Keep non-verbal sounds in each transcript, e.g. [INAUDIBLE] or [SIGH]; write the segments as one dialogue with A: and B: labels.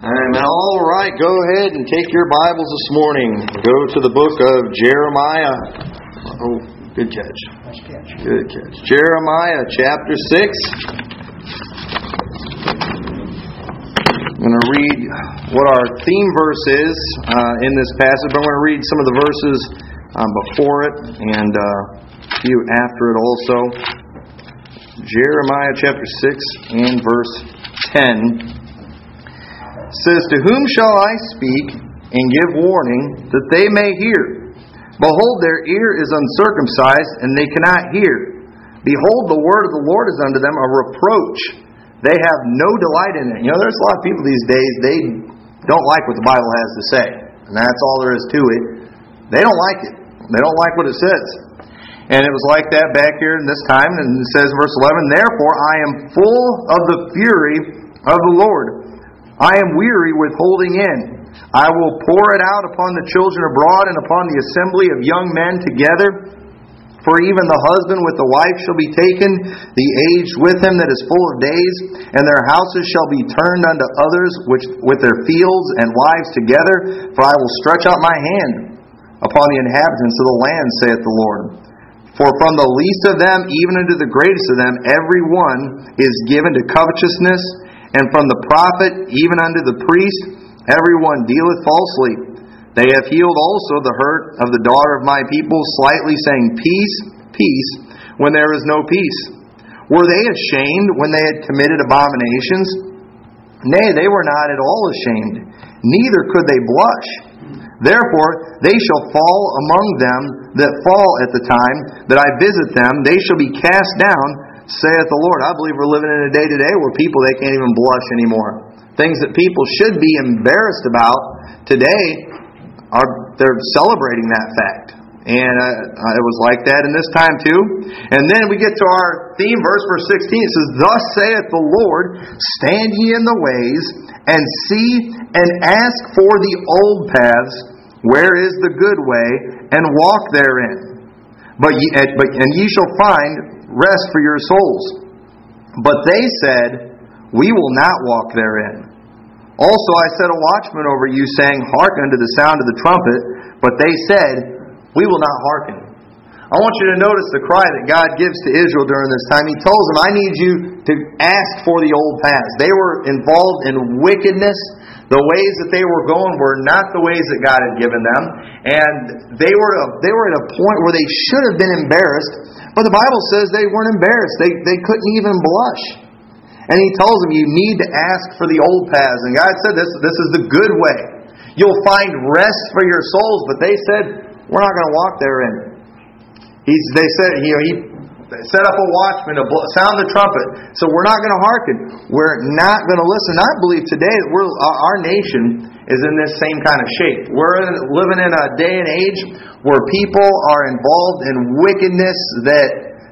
A: Um, all right, go ahead and take your Bibles this morning. Go to the book of Jeremiah. Oh, good catch.
B: Catch.
A: Good catch. Jeremiah chapter 6. I'm going to read what our theme verse is uh, in this passage, but I'm going to read some of the verses um, before it and uh, a few after it also. Jeremiah chapter 6 and verse 10 says, To whom shall I speak and give warning that they may hear? Behold, their ear is uncircumcised, and they cannot hear. Behold, the word of the Lord is unto them a reproach. They have no delight in it. You know, there's a lot of people these days, they don't like what the Bible has to say. And that's all there is to it. They don't like it. They don't like what it says. And it was like that back here in this time. And it says, verse 11, Therefore I am full of the fury of the Lord. I am weary with holding in. I will pour it out upon the children abroad and upon the assembly of young men together. For even the husband with the wife shall be taken, the aged with him that is full of days, and their houses shall be turned unto others which with their fields and wives together. For I will stretch out my hand upon the inhabitants of the land, saith the Lord. For from the least of them even unto the greatest of them every one is given to covetousness and from the prophet even unto the priest, everyone dealeth falsely. They have healed also the hurt of the daughter of my people, slightly saying, Peace, peace, when there is no peace. Were they ashamed when they had committed abominations? Nay, they were not at all ashamed, neither could they blush. Therefore, they shall fall among them that fall at the time that I visit them. They shall be cast down saith the Lord. I believe we're living in a day today where people they can't even blush anymore. Things that people should be embarrassed about today are they're celebrating that fact. And uh, uh, it was like that in this time too. And then we get to our theme verse, verse 16. It says, Thus saith the Lord, Stand ye in the ways, and see and ask for the old paths, where is the good way, and walk therein. But ye, but, and ye shall find rest for your souls. But they said, We will not walk therein. Also I set a watchman over you, saying, Hearken unto the sound of the trumpet. But they said, We will not hearken. I want you to notice the cry that God gives to Israel during this time. He tells them, I need you to ask for the old paths. They were involved in wickedness. The ways that they were going were not the ways that God had given them. And they were, they were at a point where they should have been embarrassed but the Bible says they weren't embarrassed. They, they couldn't even blush. And he tells them, You need to ask for the old paths. And God said, This, this is the good way. You'll find rest for your souls. But they said, We're not going to walk therein. He's, they said, you know, he set up a watchman to blow, sound the trumpet. So we're not going to hearken. We're not going to listen. I believe today that we're, our nation is in this same kind of shape. We're living in a day and age where people are involved in wickedness that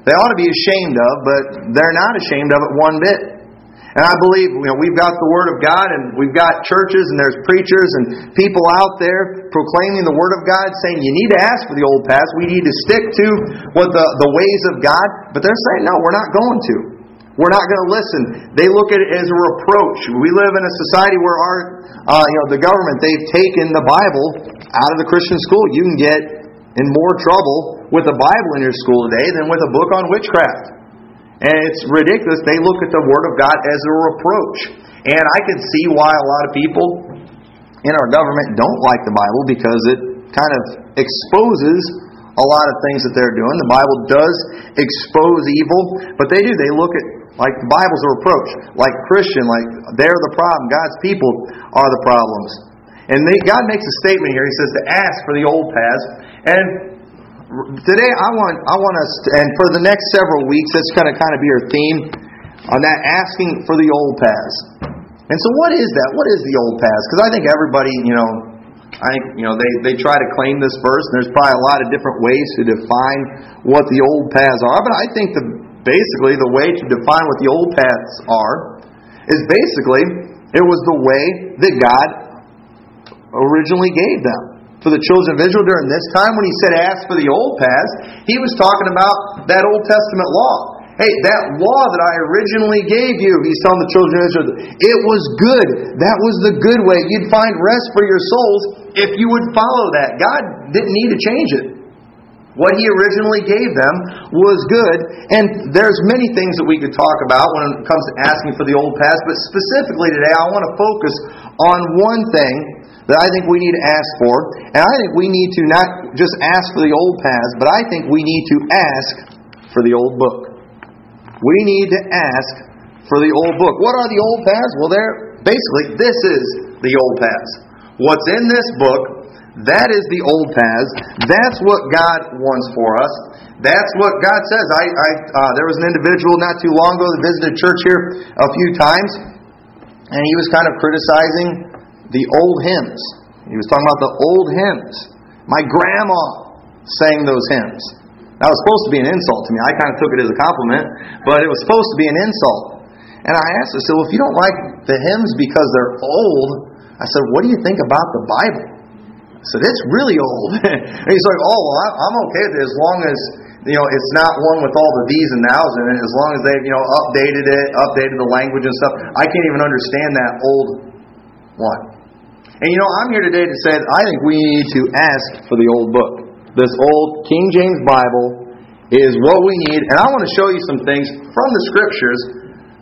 A: they ought to be ashamed of, but they're not ashamed of it one bit. And I believe you know, we've got the Word of God and we've got churches and there's preachers and people out there proclaiming the Word of God saying you need to ask for the old past. We need to stick to what the, the ways of God. But they're saying, no, we're not going to. We're not going to listen. They look at it as a reproach. We live in a society where our, uh, you know, the government, they've taken the Bible out of the Christian school. You can get in more trouble with a Bible in your school today than with a book on witchcraft. And it's ridiculous. They look at the Word of God as a reproach. And I can see why a lot of people in our government don't like the Bible because it kind of exposes a lot of things that they're doing. The Bible does expose evil, but they do. They look at like the Bible's a reproach. Like Christian, like they're the problem. God's people are the problems. And they, God makes a statement here. He says to ask for the old paths. And today I want I want us to, and for the next several weeks that's going to kind of be our theme on that asking for the old paths. And so what is that? What is the old paths? Because I think everybody, you know, I think you know they, they try to claim this verse, and there's probably a lot of different ways to define what the old paths are. But I think the basically the way to define what the old paths are is basically it was the way that God originally gave them. For the children of Israel during this time, when he said ask for the old paths, he was talking about that Old Testament law. Hey, that law that I originally gave you, he's telling the children of Israel, it was good. That was the good way. You'd find rest for your souls if you would follow that. God didn't need to change it. What he originally gave them was good. And there's many things that we could talk about when it comes to asking for the old past, but specifically today I want to focus on one thing that I think we need to ask for. And I think we need to not just ask for the old past, but I think we need to ask for the old book. We need to ask for the old book. What are the old paths? Well, they're basically this is the old paths. What's in this book that is the old paths. That's what God wants for us. That's what God says. I, I uh, there was an individual not too long ago that visited church here a few times, and he was kind of criticizing the old hymns. He was talking about the old hymns. My grandma sang those hymns. That was supposed to be an insult to me. I kind of took it as a compliment, but it was supposed to be an insult. And I asked him, I said, well, if you don't like the hymns because they're old, I said, what do you think about the Bible? Said, it's really old. [LAUGHS] and he's like, oh, well, I'm okay with it as long as, you know, it's not one with all the these and nows in it, as long as they've, you know, updated it, updated the language and stuff. I can't even understand that old one. And, you know, I'm here today to say that I think we need to ask for the old book. This old King James Bible is what we need. And I want to show you some things from the scriptures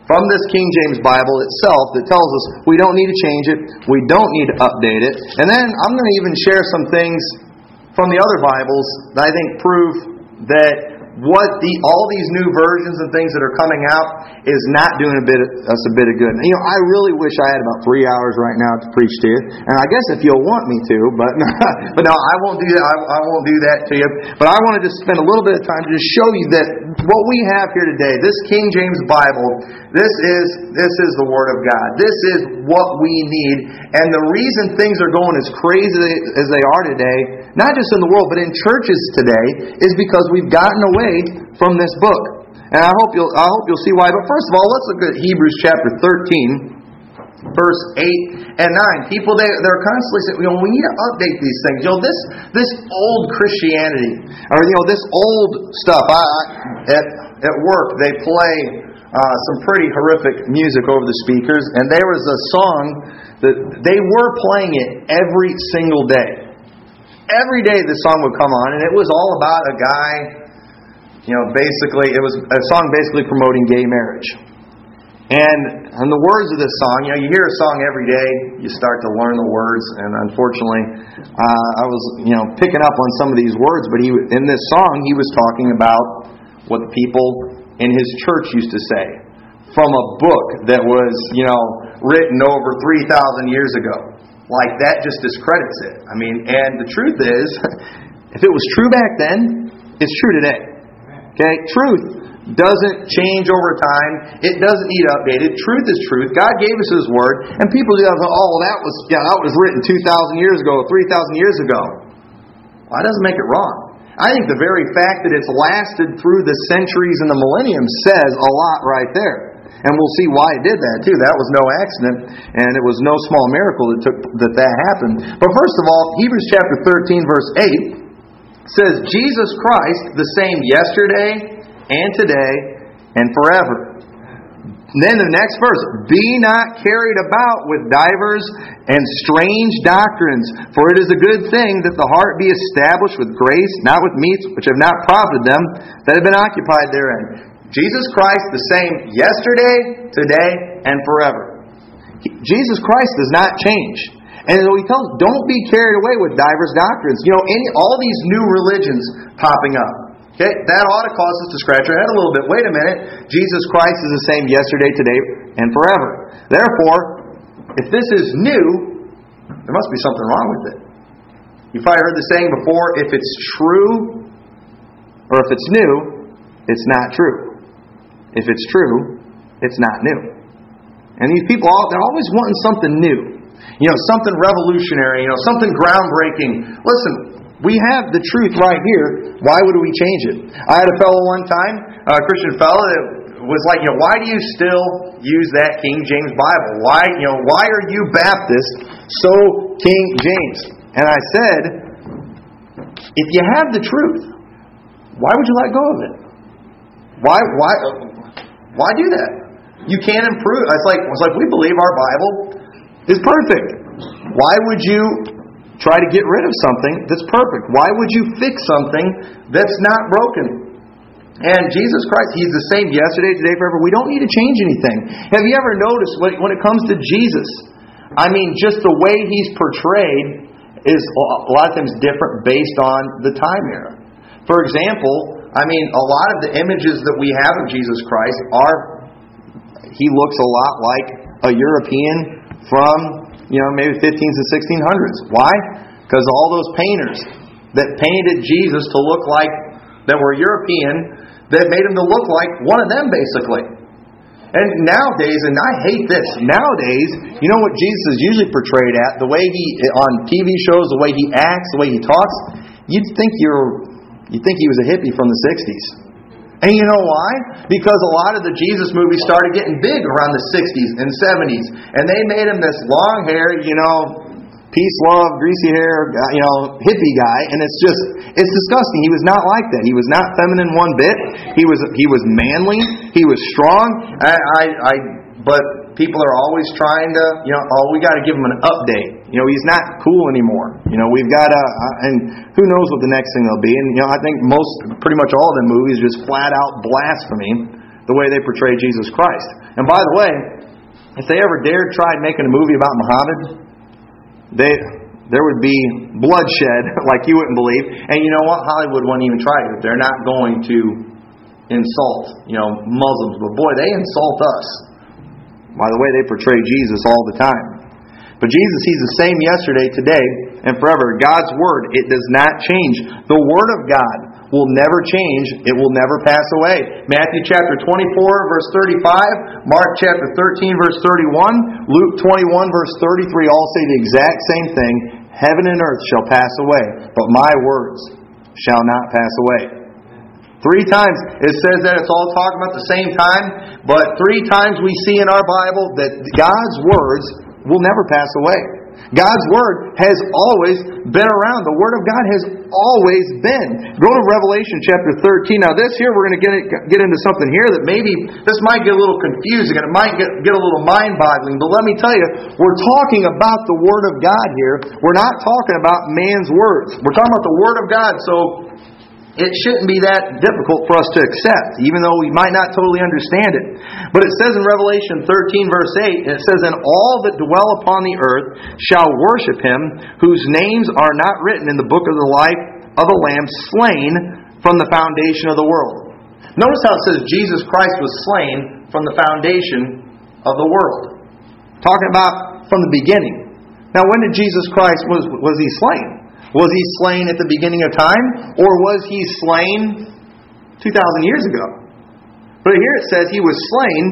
A: from this King James Bible itself that tells us we don't need to change it, we don't need to update it. And then I'm going to even share some things from the other Bibles that I think prove that what the all these new versions and things that are coming out is not doing a bit us a bit of good. You know, I really wish I had about three hours right now to preach to you, and I guess if you'll want me to, but [LAUGHS] but no, I won't do that. I, I won't do that to you. But I wanted to just spend a little bit of time to just show you that what we have here today, this King James Bible, this is this is the Word of God. This is what we need, and the reason things are going as crazy as they are today, not just in the world but in churches today, is because we've gotten away from this book. And I hope you'll I hope you'll see why. But first of all, let's look at Hebrews chapter 13, verse 8 and 9. People they they're constantly saying, you know, we need to update these things. You know, this this old Christianity or you know, this old stuff. I at at work they play uh, some pretty horrific music over the speakers, and there was a song that they were playing it every single day. Every day the song would come on, and it was all about a guy you know, basically, it was a song basically promoting gay marriage. And and the words of this song, you know, you hear a song every day, you start to learn the words, and unfortunately, uh, I was, you know, picking up on some of these words. But he, in this song, he was talking about what people in his church used to say from a book that was, you know, written over three thousand years ago. Like that just discredits it. I mean, and the truth is, [LAUGHS] if it was true back then, it's true today. Okay? Truth doesn't change over time. It doesn't need updated. Truth is truth. God gave us His Word, and people do that. Oh, that was yeah, that was written two thousand years ago, three thousand years ago. Well, that doesn't make it wrong. I think the very fact that it's lasted through the centuries and the millennium says a lot right there. And we'll see why it did that too. That was no accident, and it was no small miracle that took that that happened. But first of all, Hebrews chapter 13, verse 8 says Jesus Christ the same yesterday and today and forever. Then the next verse, be not carried about with divers and strange doctrines, for it is a good thing that the heart be established with grace, not with meats which have not profited them that have been occupied therein. Jesus Christ the same yesterday, today, and forever. Jesus Christ does not change. And so he tells, don't be carried away with divers doctrines. You know, any all these new religions popping up. Okay, that ought to cause us to scratch our head a little bit. Wait a minute, Jesus Christ is the same yesterday, today, and forever. Therefore, if this is new, there must be something wrong with it. You've probably heard the saying before: if it's true, or if it's new, it's not true. If it's true, it's not new. And these people, they're always wanting something new. You know, something revolutionary, you know, something groundbreaking. Listen, we have the truth right here. Why would we change it? I had a fellow one time, a Christian fellow that was like, you know, why do you still use that King James Bible? Why, you know, why are you Baptist so King James? And I said, if you have the truth, why would you let go of it? Why, why, Why do that? You can't improve. It's like it's like we believe our Bible is perfect. Why would you try to get rid of something that's perfect? Why would you fix something that's not broken? And Jesus Christ, He's the same yesterday, today, forever. We don't need to change anything. Have you ever noticed when it comes to Jesus? I mean, just the way He's portrayed is a lot of times different based on the time era. For example, I mean, a lot of the images that we have of Jesus Christ are, He looks a lot like a European from, you know, maybe 15s and 1600s. Why? Because all those painters that painted Jesus to look like that were European that made him to look like one of them, basically. And nowadays, and I hate this, nowadays, you know what Jesus is usually portrayed at? The way he, on TV shows, the way he acts, the way he talks, you'd think you're, you'd think he was a hippie from the 60s. And you know why? Because a lot of the Jesus movies started getting big around the 60s and 70s. And they made him this long hair, you know, peace, love, greasy hair, uh, you know, hippie guy, and it's just it's disgusting. He was not like that. He was not feminine one bit. He was he was manly. He was strong. I, I, I but people are always trying to, you know, oh, we got to give him an update. You know, he's not cool anymore. You know, we've got to, uh, and who knows what the next thing will be. And you know, I think most, pretty much all of the movies just flat out blasphemy the way they portray Jesus Christ. And by the way, if they ever dared try making a movie about Muhammad, they, there would be bloodshed [LAUGHS] like you wouldn't believe. And you know what? Hollywood won't even try it. They're not going to insult, you know, Muslims. But boy, they insult us by the way they portray Jesus all the time. But Jesus, He's the same yesterday, today, and forever. God's Word, it does not change. The Word of God will never change. It will never pass away. Matthew chapter 24, verse 35, Mark chapter 13, verse 31, Luke 21, verse 33 all say the exact same thing. Heaven and earth shall pass away, but my words shall not pass away. Three times it says that it's all talking about the same time, but three times we see in our Bible that God's words will never pass away. God's Word has always been around. The Word of God has always been. Go to Revelation chapter 13. Now, this here, we're going to get, get into something here that maybe this might get a little confusing and it might get, get a little mind boggling. But let me tell you, we're talking about the Word of God here. We're not talking about man's words. We're talking about the Word of God. So, it shouldn't be that difficult for us to accept, even though we might not totally understand it. But it says in Revelation 13, verse 8, it says, And all that dwell upon the earth shall worship him, whose names are not written in the book of the life of the Lamb slain from the foundation of the world. Notice how it says Jesus Christ was slain from the foundation of the world. Talking about from the beginning. Now, when did Jesus Christ was was he slain? Was he slain at the beginning of time? Or was he slain 2,000 years ago? But here it says he was slain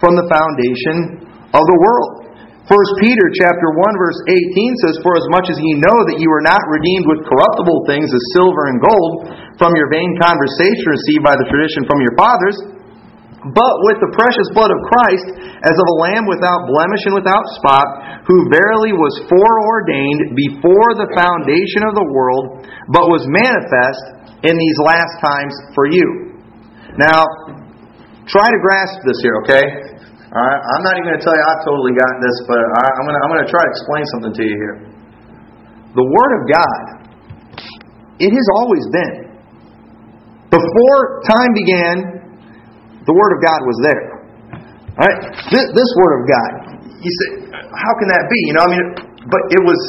A: from the foundation of the world. 1 Peter chapter 1 verse 18 says, For as much as ye know that you are not redeemed with corruptible things as silver and gold from your vain conversation received by the tradition from your fathers, but with the precious blood of Christ, as of a lamb without blemish and without spot, who verily was foreordained before the foundation of the world, but was manifest in these last times for you. Now, try to grasp this here, okay? I'm not even going to tell you I totally got this, but I'm going I'm going to try to explain something to you here. The Word of God, it has always been. Before time began, the Word of God was there. All right? This, this Word of God, you say, how can that be? You know, I mean, but it was,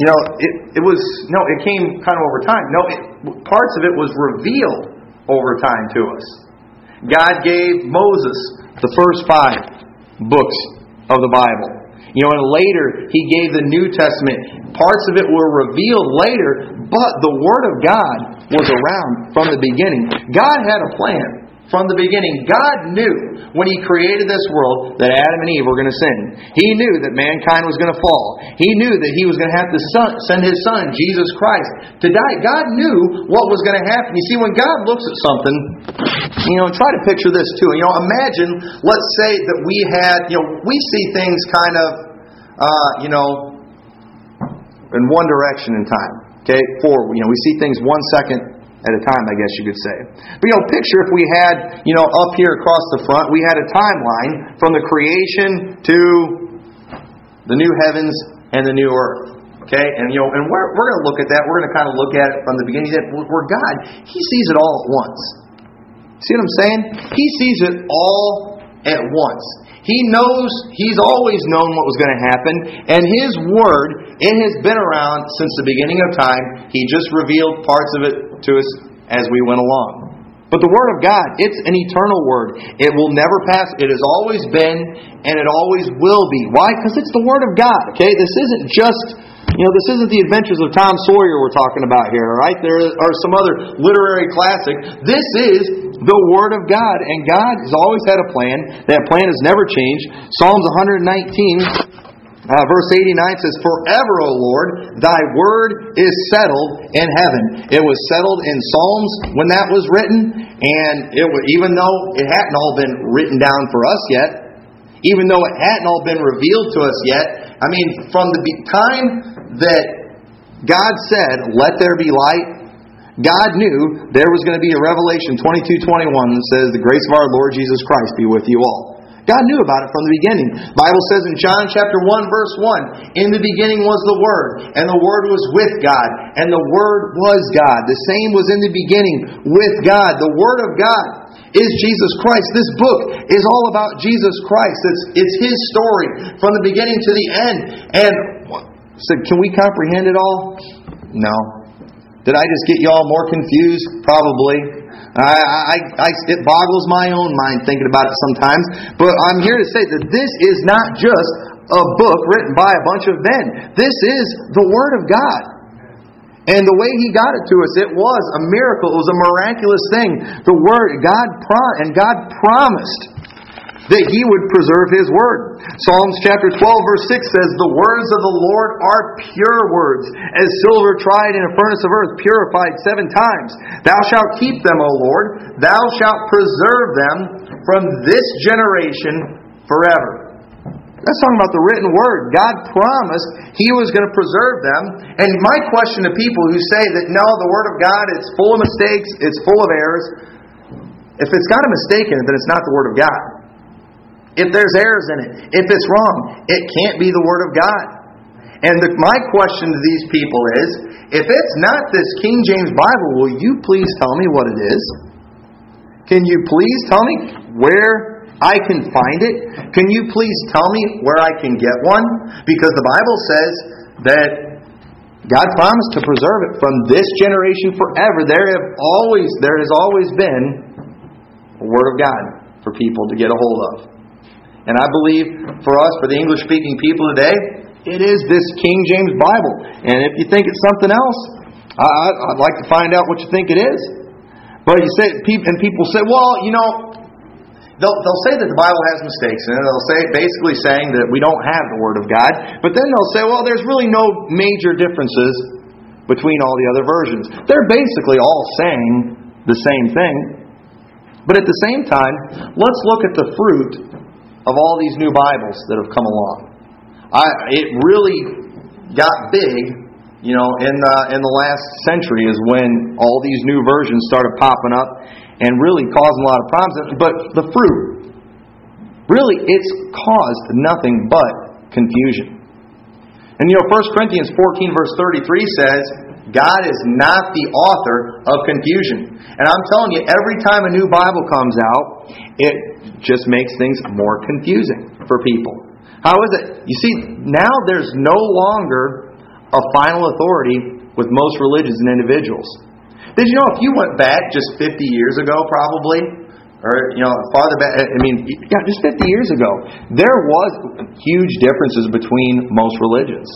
A: you know, it, it was, no, it came kind of over time. No, it, parts of it was revealed over time to us. God gave Moses the first five books of the Bible. You know, and later he gave the New Testament. Parts of it were revealed later, but the Word of God was around from the beginning. God had a plan from the beginning. God knew when He created this world that Adam and Eve were going to sin. He knew that mankind was going to fall. He knew that He was going to have to send His Son, Jesus Christ, to die. God knew what was going to happen. You see, when God looks at something, you know, try to picture this too. You know, imagine, let's say that we had, you know, we see things kind of, uh, you know, in one direction in time. Okay, forward. You know, we see things one second at a time, I guess you could say. But you know, picture if we had, you know, up here across the front, we had a timeline from the creation to the new heavens and the new earth. Okay, and you know, and we're, we're going to look at that. We're going to kind of look at it from the beginning. That where God, He sees it all at once. See what I'm saying? He sees it all at once. He knows, He's always known what was going to happen, and His Word, it has been around since the beginning of time. He just revealed parts of it to us as we went along. But the Word of God, it's an eternal Word. It will never pass. It has always been, and it always will be. Why? Because it's the Word of God. Okay? This isn't just, you know, this isn't the adventures of Tom Sawyer we're talking about here, all right? There are some other literary classic. This is the Word of God, and God has always had a plan. That plan has never changed. Psalms 119 uh, verse 89 says, Forever, O Lord, thy word is settled in heaven. It was settled in Psalms when that was written, and it was, even though it hadn't all been written down for us yet, even though it hadn't all been revealed to us yet, I mean, from the time that God said, Let there be light, God knew there was going to be a Revelation 22 21 that says, The grace of our Lord Jesus Christ be with you all. God knew about it from the beginning. The Bible says in John chapter 1 verse 1, in the beginning was the Word, and the Word was with God, and the Word was God. The same was in the beginning with God. The Word of God is Jesus Christ. This book is all about Jesus Christ. It's, it's His story from the beginning to the end. And so can we comprehend it all? No. Did I just get y'all more confused? Probably. I, I, I, it boggles my own mind thinking about it sometimes. But I'm here to say that this is not just a book written by a bunch of men. This is the Word of God. And the way He got it to us, it was a miracle. It was a miraculous thing. The Word, God pro- and God promised that he would preserve his word. Psalms chapter 12 verse 6 says, The words of the Lord are pure words, as silver tried in a furnace of earth, purified seven times. Thou shalt keep them, O Lord. Thou shalt preserve them from this generation forever. That's talking about the written word. God promised He was going to preserve them. And my question to people who say that no, the Word of God is full of mistakes, it's full of errors. If it's got a mistake in it, then it's not the Word of God. If there's errors in it, if it's wrong, it can't be the Word of God. And the, my question to these people is if it's not this King James Bible, will you please tell me what it is? Can you please tell me where I can find it? Can you please tell me where I can get one? Because the Bible says that God promised to preserve it from this generation forever. There have always there has always been a word of God for people to get a hold of. And I believe for us, for the English speaking people today, it is this King James Bible. And if you think it's something else, I, would like to find out what you think it is. But you say, and people say, well, you know, they'll, they'll say that the Bible has mistakes, in it. they'll say basically saying that we don't have the Word of God. But then they'll say, well, there's really no major differences between all the other versions. They're basically all saying the same thing. But at the same time, let's look at the fruit of all these new Bibles that have come along. I, it really got big, you know, in the, in the last century is when all these new versions started popping up and really causing a lot of problems. But the fruit, really, it's caused nothing but confusion. And you know, 1 Corinthians 14, verse 33 says, God is not the author of confusion. And I'm telling you, every time a new Bible comes out, it just makes things more confusing for people. How is it? You see, now there's no longer a final authority with most religions and individuals. Did you know if you went back just 50 years ago, probably, or you know farther back i mean yeah just 50 years ago there was huge differences between most religions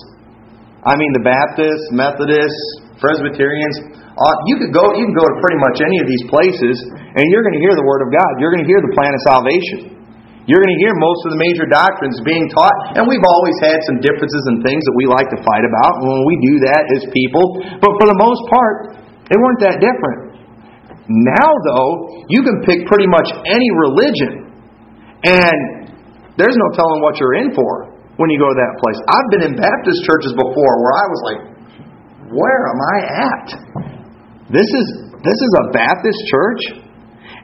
A: i mean the baptists methodists presbyterians uh, you could go you can go to pretty much any of these places and you're going to hear the word of god you're going to hear the plan of salvation you're going to hear most of the major doctrines being taught, and we've always had some differences and things that we like to fight about when we do that as people. But for the most part, they weren't that different. Now, though, you can pick pretty much any religion, and there's no telling what you're in for when you go to that place. I've been in Baptist churches before where I was like, where am I at? This is this is a Baptist church?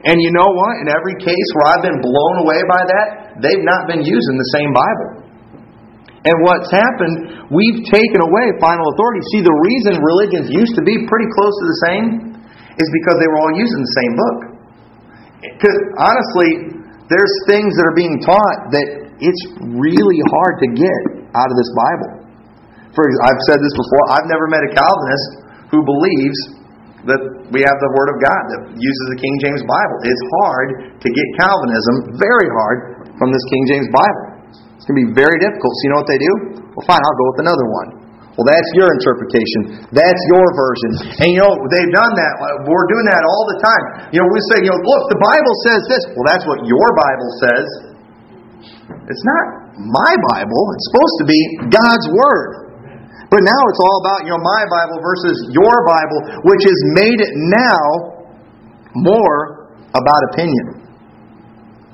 A: And you know what? In every case where I've been blown away by that, they've not been using the same Bible. And what's happened, we've taken away final authority. See, the reason religions used to be pretty close to the same is because they were all using the same book. Because honestly, there's things that are being taught that it's really hard to get out of this Bible. For I've said this before, I've never met a Calvinist who believes that we have the Word of God that uses the King James Bible. It's hard to get Calvinism, very hard, from this King James Bible. It's going to be very difficult. So you know what they do? Well, fine, I'll go with another one. Well, that's your interpretation. That's your version. And you know, they've done that. Uh, we're doing that all the time. You know, we say, you know, look, the Bible says this. Well, that's what your Bible says. It's not my Bible. It's supposed to be God's Word. But now it's all about, you know, my Bible versus your Bible, which has made it now more about opinion.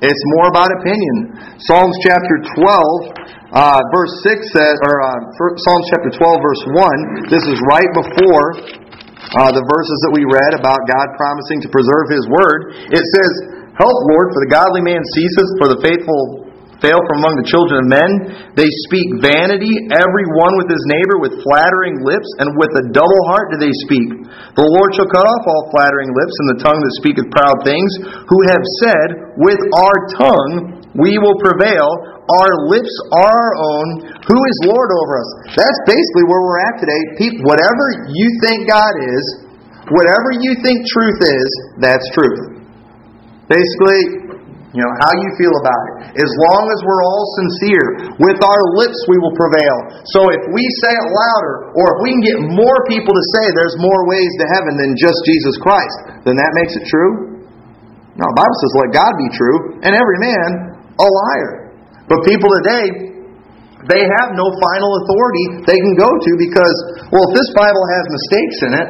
A: It's more about opinion. Psalms chapter 12, uh, verse 6 says, or uh, Psalms chapter 12, verse 1. This is right before uh, the verses that we read about God promising to preserve His word. It says, Help, Lord, for the godly man ceases, for the faithful fail from among the children of men. They speak vanity, every one with his neighbor, with flattering lips, and with a double heart do they speak. The Lord shall cut off all flattering lips, and the tongue that speaketh proud things, who have said, With our tongue we will prevail, our lips are our own. Who is Lord over us? That's basically where we're at today. People, whatever you think God is, whatever you think truth is, that's truth. Basically, you know, how you feel about it. As long as we're all sincere, with our lips we will prevail. So if we say it louder, or if we can get more people to say there's more ways to heaven than just Jesus Christ, then that makes it true? No, the Bible says, let God be true, and every man a liar. But people today, they have no final authority they can go to because, well, if this Bible has mistakes in it,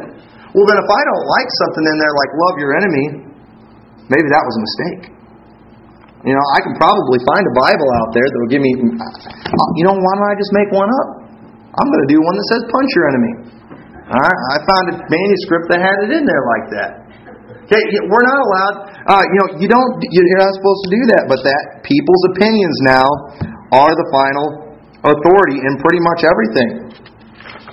A: well, then if I don't like something in there like love your enemy, maybe that was a mistake. You know, I can probably find a Bible out there that will give me, you know, why don't I just make one up? I'm going to do one that says punch your enemy. All right, I found a manuscript that had it in there like that. Okay, we're not allowed. Uh, you know, you don't. You're not supposed to do that. But that people's opinions now are the final authority in pretty much everything.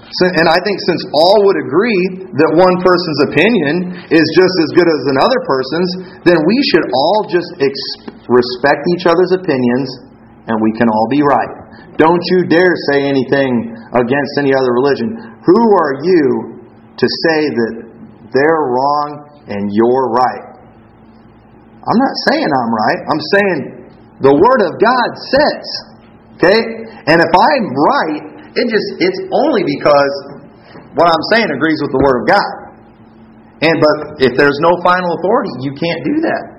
A: And I think since all would agree that one person's opinion is just as good as another person's, then we should all just ex- respect each other's opinions, and we can all be right. Don't you dare say anything against any other religion. Who are you to say that they're wrong and you're right? I'm not saying I'm right. I'm saying the Word of God says. Okay? And if I'm right, it just it's only because what I'm saying agrees with the Word of God. And but if there's no final authority, you can't do that.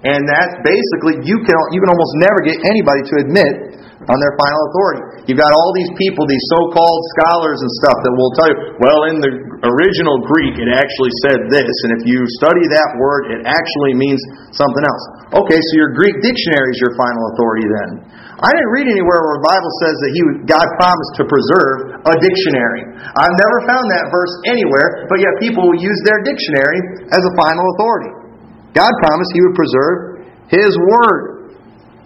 A: And that's basically, you can, you can almost never get anybody to admit on their final authority. You've got all these people, these so called scholars and stuff, that will tell you, well, in the original Greek, it actually said this, and if you study that word, it actually means something else. Okay, so your Greek dictionary is your final authority then. I didn't read anywhere where the Bible says that he, God promised to preserve a dictionary. I've never found that verse anywhere, but yet people will use their dictionary as a final authority. God promised He would preserve His Word.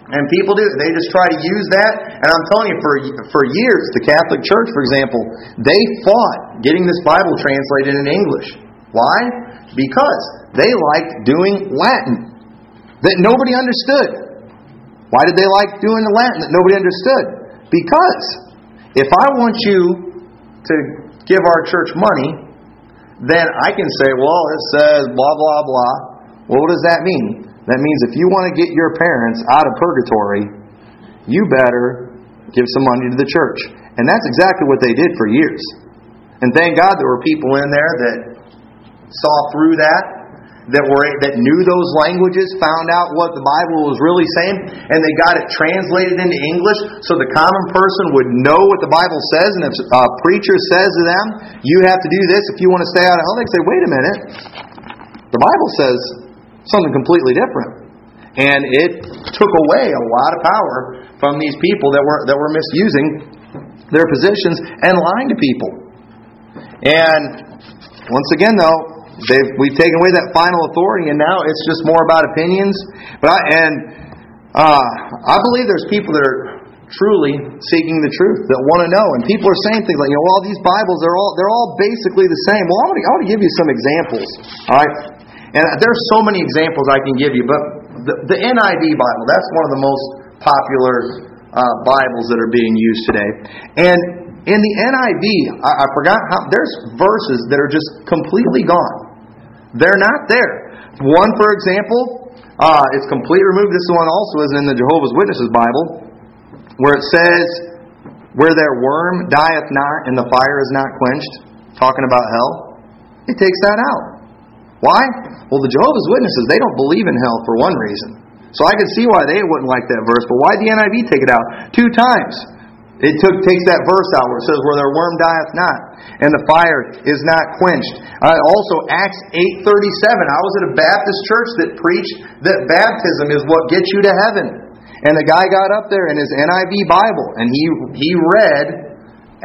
A: And people do. They just try to use that. And I'm telling you, for, for years, the Catholic Church, for example, they fought getting this Bible translated in English. Why? Because they liked doing Latin that nobody understood. Why did they like doing the Latin that nobody understood? Because if I want you to give our church money, then I can say, well, it says blah, blah, blah. Well, what does that mean? That means if you want to get your parents out of purgatory, you better give some money to the church. And that's exactly what they did for years. And thank God there were people in there that saw through that, that were that knew those languages, found out what the Bible was really saying, and they got it translated into English so the common person would know what the Bible says. And if a preacher says to them, "You have to do this if you want to stay out of hell," they say, "Wait a minute." The Bible says something completely different. And it took away a lot of power from these people that were that were misusing their positions and lying to people. And once again though, they've, we've taken away that final authority, and now it's just more about opinions. But I, and uh, I believe there's people that are truly seeking the truth that want to know, and people are saying things like, you know, all these Bibles they're all they're all basically the same. Well, I want to, I want to give you some examples. All right, and there's so many examples I can give you, but the, the NIV Bible that's one of the most popular uh, Bibles that are being used today, and in the NIV, I, I forgot how there's verses that are just completely gone. They're not there. One, for example, uh, it's completely removed. This one also is in the Jehovah's Witnesses Bible, where it says, "Where their worm dieth not, and the fire is not quenched," talking about hell. It takes that out. Why? Well, the Jehovah's Witnesses they don't believe in hell for one reason. So I can see why they wouldn't like that verse. But why the NIV take it out two times? It took, takes that verse out where it says, "Where their worm dieth not, and the fire is not quenched." Uh, also, Acts eight thirty seven. I was at a Baptist church that preached that baptism is what gets you to heaven. And the guy got up there in his NIV Bible, and he he read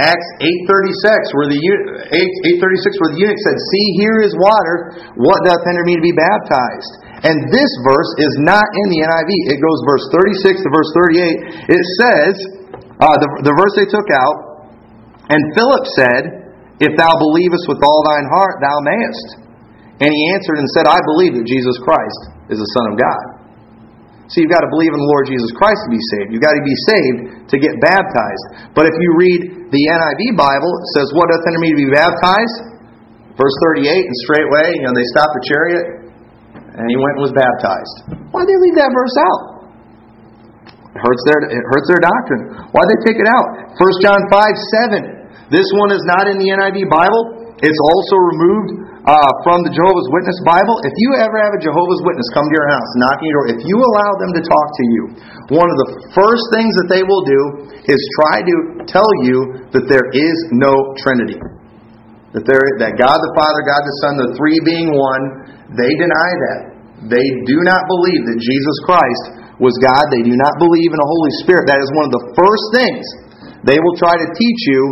A: Acts eight thirty six, where the eight eight thirty six, where the eunuch said, "See, here is water. What doth hinder me to be baptized?" And this verse is not in the NIV. It goes verse thirty six to verse thirty eight. It says. Uh, the, the verse they took out, and Philip said, If thou believest with all thine heart, thou mayest. And he answered and said, I believe that Jesus Christ is the Son of God. So you've got to believe in the Lord Jesus Christ to be saved. You've got to be saved to get baptized. But if you read the NIV Bible, it says, What doth hinder me to be baptized? Verse 38, and straightway, you know, they stopped the chariot, and he went and was baptized. Why did they leave that verse out? It hurts their, it hurts their doctrine. Why did they take it out? 1 John 5 7. This one is not in the NIV Bible. It's also removed uh, from the Jehovah's Witness Bible. If you ever have a Jehovah's Witness come to your house, knocking your door, if you allow them to talk to you, one of the first things that they will do is try to tell you that there is no Trinity. That, there, that God the Father, God the Son, the three being one, they deny that. They do not believe that Jesus Christ was God. They do not believe in a Holy Spirit. That is one of the first things they will try to teach you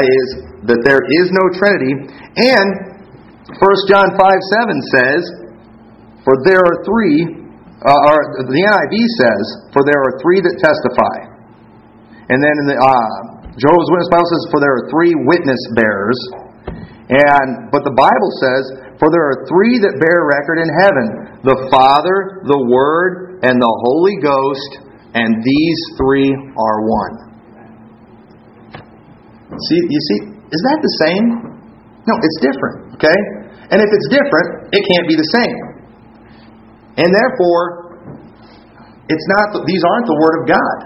A: is that there is no Trinity. And 1 John 5 7 says, For there are three, uh, or the NIV says, For there are three that testify. And then in the uh, Jehovah's Witness Bible says, For there are three witness bearers. And but the Bible says, For there are three that bear record in heaven the Father, the Word, and the Holy Ghost, and these three are one. See, you see, is that the same? No, it's different, okay? And if it's different, it can't be the same. And therefore, it's not these aren't the word of God.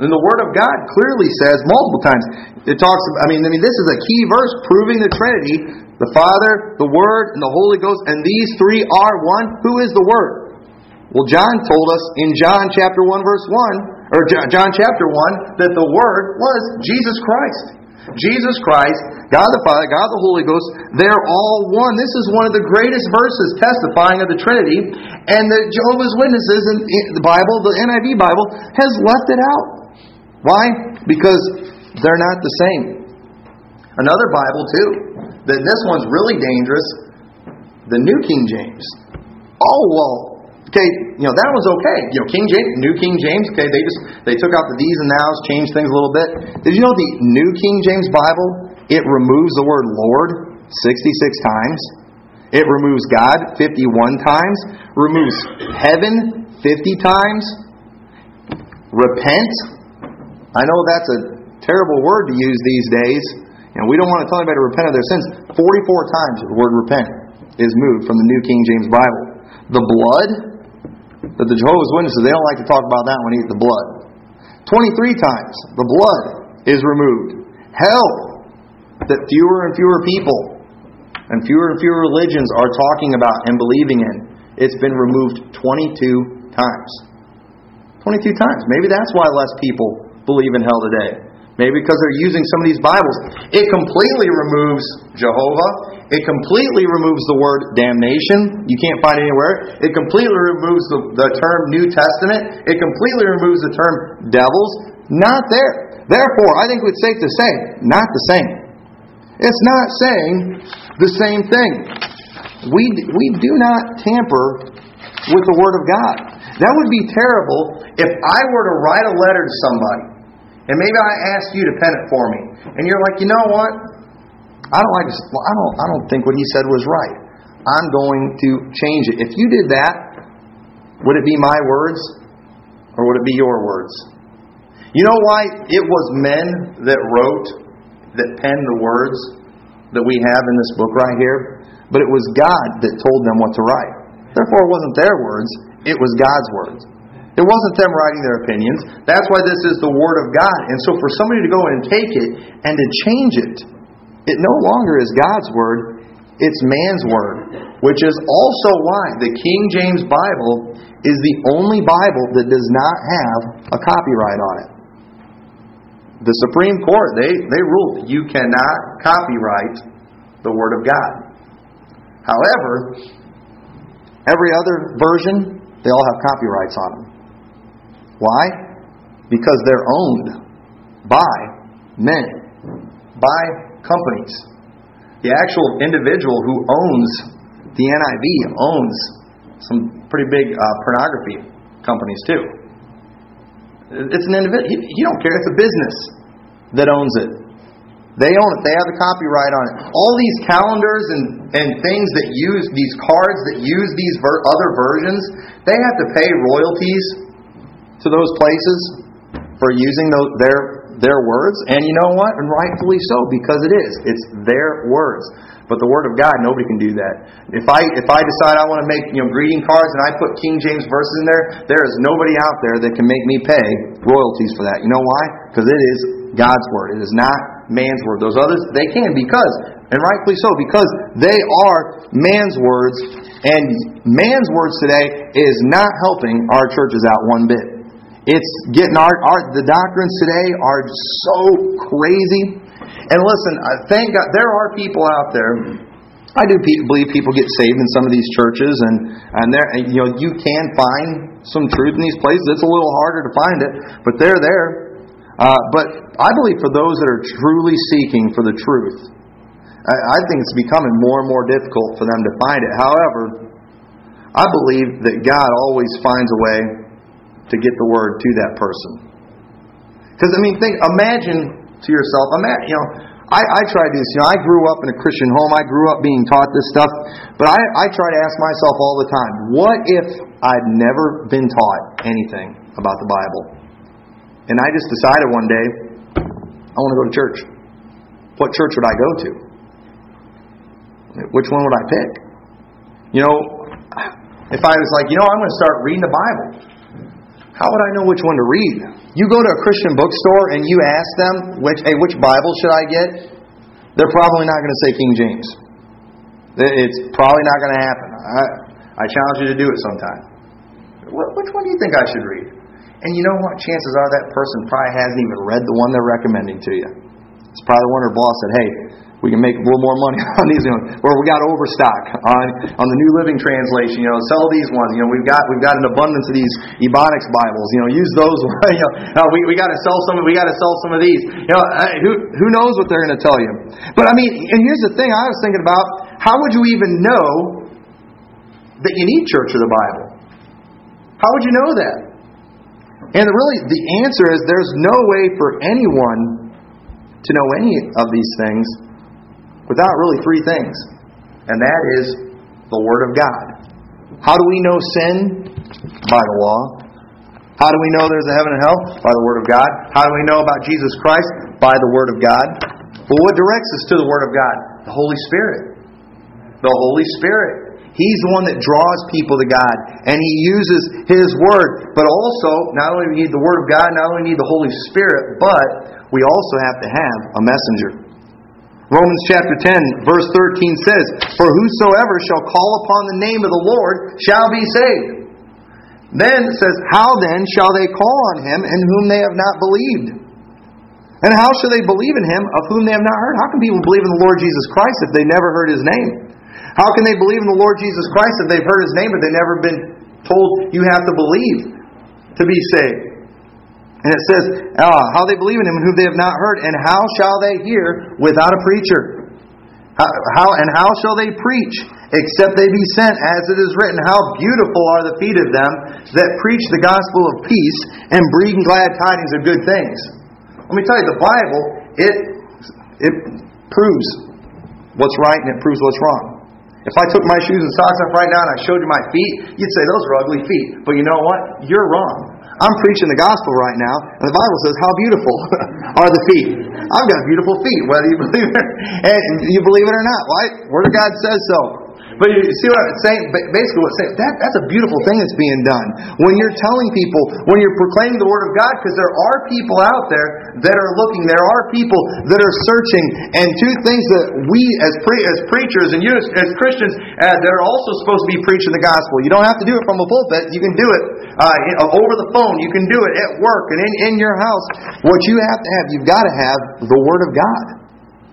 A: And the word of God clearly says multiple times. It talks I mean, I mean this is a key verse proving the Trinity, the Father, the Word, and the Holy Ghost, and these three are one. Who is the Word? Well, John told us in John chapter 1 verse 1, or John chapter 1, that the Word was Jesus Christ. Jesus Christ, God the Father, God the Holy Ghost, they're all one. This is one of the greatest verses testifying of the Trinity, and the Jehovah's Witnesses in the Bible, the NIV Bible, has left it out. Why? Because they're not the same. Another Bible, too, that this one's really dangerous, the New King James. Oh, well, Okay, you know, that was okay. You know, King James, New King James, okay, they just they took out the these and nows, changed things a little bit. Did you know the New King James Bible, it removes the word Lord 66 times? It removes God 51 times, removes heaven 50 times. Repent. I know that's a terrible word to use these days, and we don't want to tell anybody to repent of their sins. 44 times the word repent is moved from the New King James Bible. The blood, that the Jehovah's Witnesses, they don't like to talk about that when eat the blood. 23 times the blood is removed. Hell, that fewer and fewer people and fewer and fewer religions are talking about and believing in, it's been removed 22 times. 22 times. Maybe that's why less people believe in hell today. Maybe because they're using some of these Bibles. It completely removes Jehovah. It completely removes the word damnation. You can't find anywhere. It completely removes the, the term New Testament. It completely removes the term devils. Not there. Therefore, I think it's safe to say, not the same. It's not saying the same thing. we, we do not tamper with the Word of God. That would be terrible if I were to write a letter to somebody, and maybe I asked you to pen it for me, and you're like, you know what? I don't like. this. I don't. I don't think what he said was right. I'm going to change it. If you did that, would it be my words, or would it be your words? You know why it was men that wrote, that penned the words that we have in this book right here, but it was God that told them what to write. Therefore, it wasn't their words, it was God's words. It wasn't them writing their opinions. That's why this is the Word of God. And so, for somebody to go and take it and to change it, it no longer is God's Word, it's man's Word. Which is also why the King James Bible is the only Bible that does not have a copyright on it. The Supreme Court, they, they ruled you cannot copyright the Word of God. However, every other version, they all have copyrights on them. Why? Because they're owned by men, by companies. The actual individual who owns the NIV owns some pretty big uh, pornography companies too. It's an individual. He, he don't care. It's a business that owns it. They own it. They have the copyright on it. All these calendars and, and things that use these cards that use these ver- other versions, they have to pay royalties to those places for using their their words. And you know what? And rightfully so, because it is. It's their words. But the Word of God, nobody can do that. If I if I decide I want to make you know greeting cards and I put King James verses in there, there is nobody out there that can make me pay royalties for that. You know why? Because it is God's Word. It is not man's word. Those others, they can because, and rightfully so, because they are man's words, and man's words today is not helping our churches out one bit. It's getting our, our the doctrines today are so crazy. And listen, thank God there are people out there. I do believe people get saved in some of these churches, and and there you know you can find some truth in these places. It's a little harder to find it, but they're there. Uh, but I believe for those that are truly seeking for the truth, I, I think it's becoming more and more difficult for them to find it. However, I believe that God always finds a way to get the word to that person. Because I mean, think, imagine to yourself, imagine, you know, I, I try to do this. You know, I grew up in a Christian home. I grew up being taught this stuff. But I, I try to ask myself all the time, what if I'd never been taught anything about the Bible? And I just decided one day, I want to go to church. What church would I go to? Which one would I pick? You know, if I was like, you know, I'm going to start reading the Bible, how would I know which one to read? You go to a Christian bookstore and you ask them, which, hey, which Bible should I get? They're probably not going to say King James. It's probably not going to happen. I, I challenge you to do it sometime. Which one do you think I should read? And you know what? Chances are that person probably hasn't even read the one they're recommending to you. It's probably the one her boss said, hey, we can make a little more money [LAUGHS] on these ones. Or we got overstock on on the New Living Translation. You know, sell these ones. You know, we've got we've got an abundance of these Ebonics Bibles. You know, use those. [LAUGHS] you know, we we got to sell some. We got to sell some of these. You know, who who knows what they're going to tell you? But I mean, and here's the thing. I was thinking about how would you even know that you need Church of the Bible? How would you know that? And really, the answer is there's no way for anyone to know any of these things without really three things. And that is the Word of God. How do we know sin? By the law. How do we know there's a heaven and hell? By the Word of God. How do we know about Jesus Christ? By the Word of God. Well, what directs us to the Word of God? The Holy Spirit. The Holy Spirit. He's the one that draws people to God, and He uses His Word. But also, not only do we need the Word of God, not only need the Holy Spirit, but we also have to have a messenger. Romans chapter 10, verse 13 says, For whosoever shall call upon the name of the Lord shall be saved. Then it says, How then shall they call on him in whom they have not believed? And how shall they believe in him of whom they have not heard? How can people believe in the Lord Jesus Christ if they never heard his name? How can they believe in the Lord Jesus Christ if they've heard his name but they've never been told you have to believe to be saved? And it says, ah, how they believe in him and who they have not heard, and how shall they hear without a preacher? How, and how shall they preach except they be sent? As it is written, How beautiful are the feet of them that preach the gospel of peace and bring glad tidings of good things. Let me tell you, the Bible it it proves what's right and it proves what's wrong. If I took my shoes and socks off right now and I showed you my feet, you'd say those are ugly feet. But you know what? You're wrong. I'm preaching the gospel right now, and the Bible says how beautiful [LAUGHS] are the feet. I've got beautiful feet, whether you [LAUGHS] believe it, and you believe it or not. Right? Word of God says so. But you see what I'm saying? Basically, what I'm saying that that's a beautiful thing that's being done when you're telling people, when you're proclaiming the word of God, because there are people out there that are looking, there are people that are searching, and two things that we as pre- as preachers and you as, as Christians uh, that are also supposed to be preaching the gospel. You don't have to do it from a pulpit; you can do it uh, over the phone. You can do it at work and in in your house. What you have to have, you've got to have the word of God.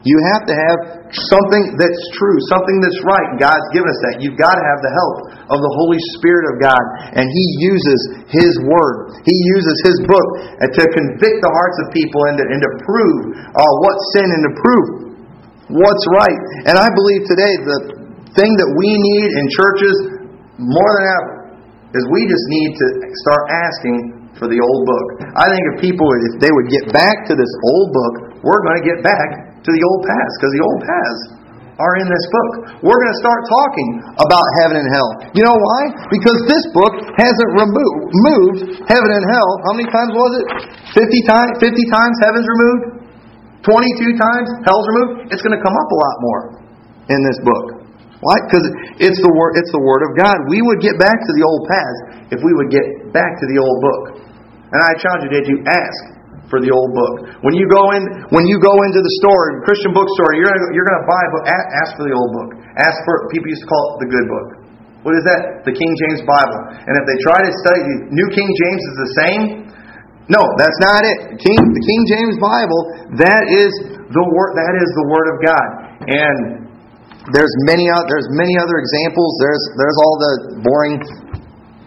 A: You have to have something that's true, something that's right. God's given us that. You've got to have the help of the Holy Spirit of God. And He uses His Word. He uses His book to convict the hearts of people and to, and to prove uh, what's sin and to prove what's right. And I believe today the thing that we need in churches more than ever is we just need to start asking for the old book. I think if people, if they would get back to this old book, we're going to get back to the old paths because the old paths are in this book. We're going to start talking about heaven and hell. You know why? Because this book hasn't removed moved heaven and hell. How many times was it? 50 times 50 times heaven's removed? 22 times hell's removed? It's going to come up a lot more in this book. Why? Because it's the word it's the word of God. We would get back to the old paths if we would get back to the old book. And I challenge you did you ask for the old book. When you go in, when you go into the store, Christian bookstore, you're gonna, you're going to buy a book. Ask for the old book. Ask for. People used to call it the good book. What is that? The King James Bible. And if they try to study, New King James is the same. No, that's not it. King, the King James Bible, that is the word. That is the Word of God. And there's many there's many other examples. There's there's all the boring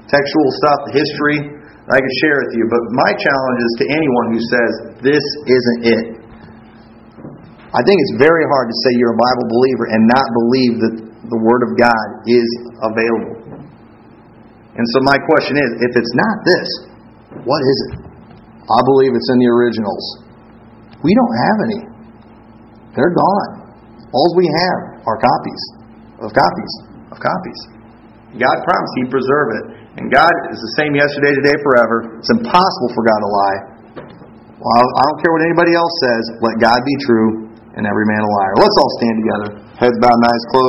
A: textual stuff, history, I could share with you. But my challenge is to anyone who says, this isn't it. I think it's very hard to say you're a Bible believer and not believe that the Word of God is available. And so my question is if it's not this, what is it? I believe it's in the originals. We don't have any, they're gone. All we have are copies of copies of copies. God promised He'd preserve it. And God is the same yesterday, today, forever. It's impossible for God to lie. Well, I don't care what anybody else says. Let God be true and every man a liar. Let's all stand together. Heads bowed eyes closed.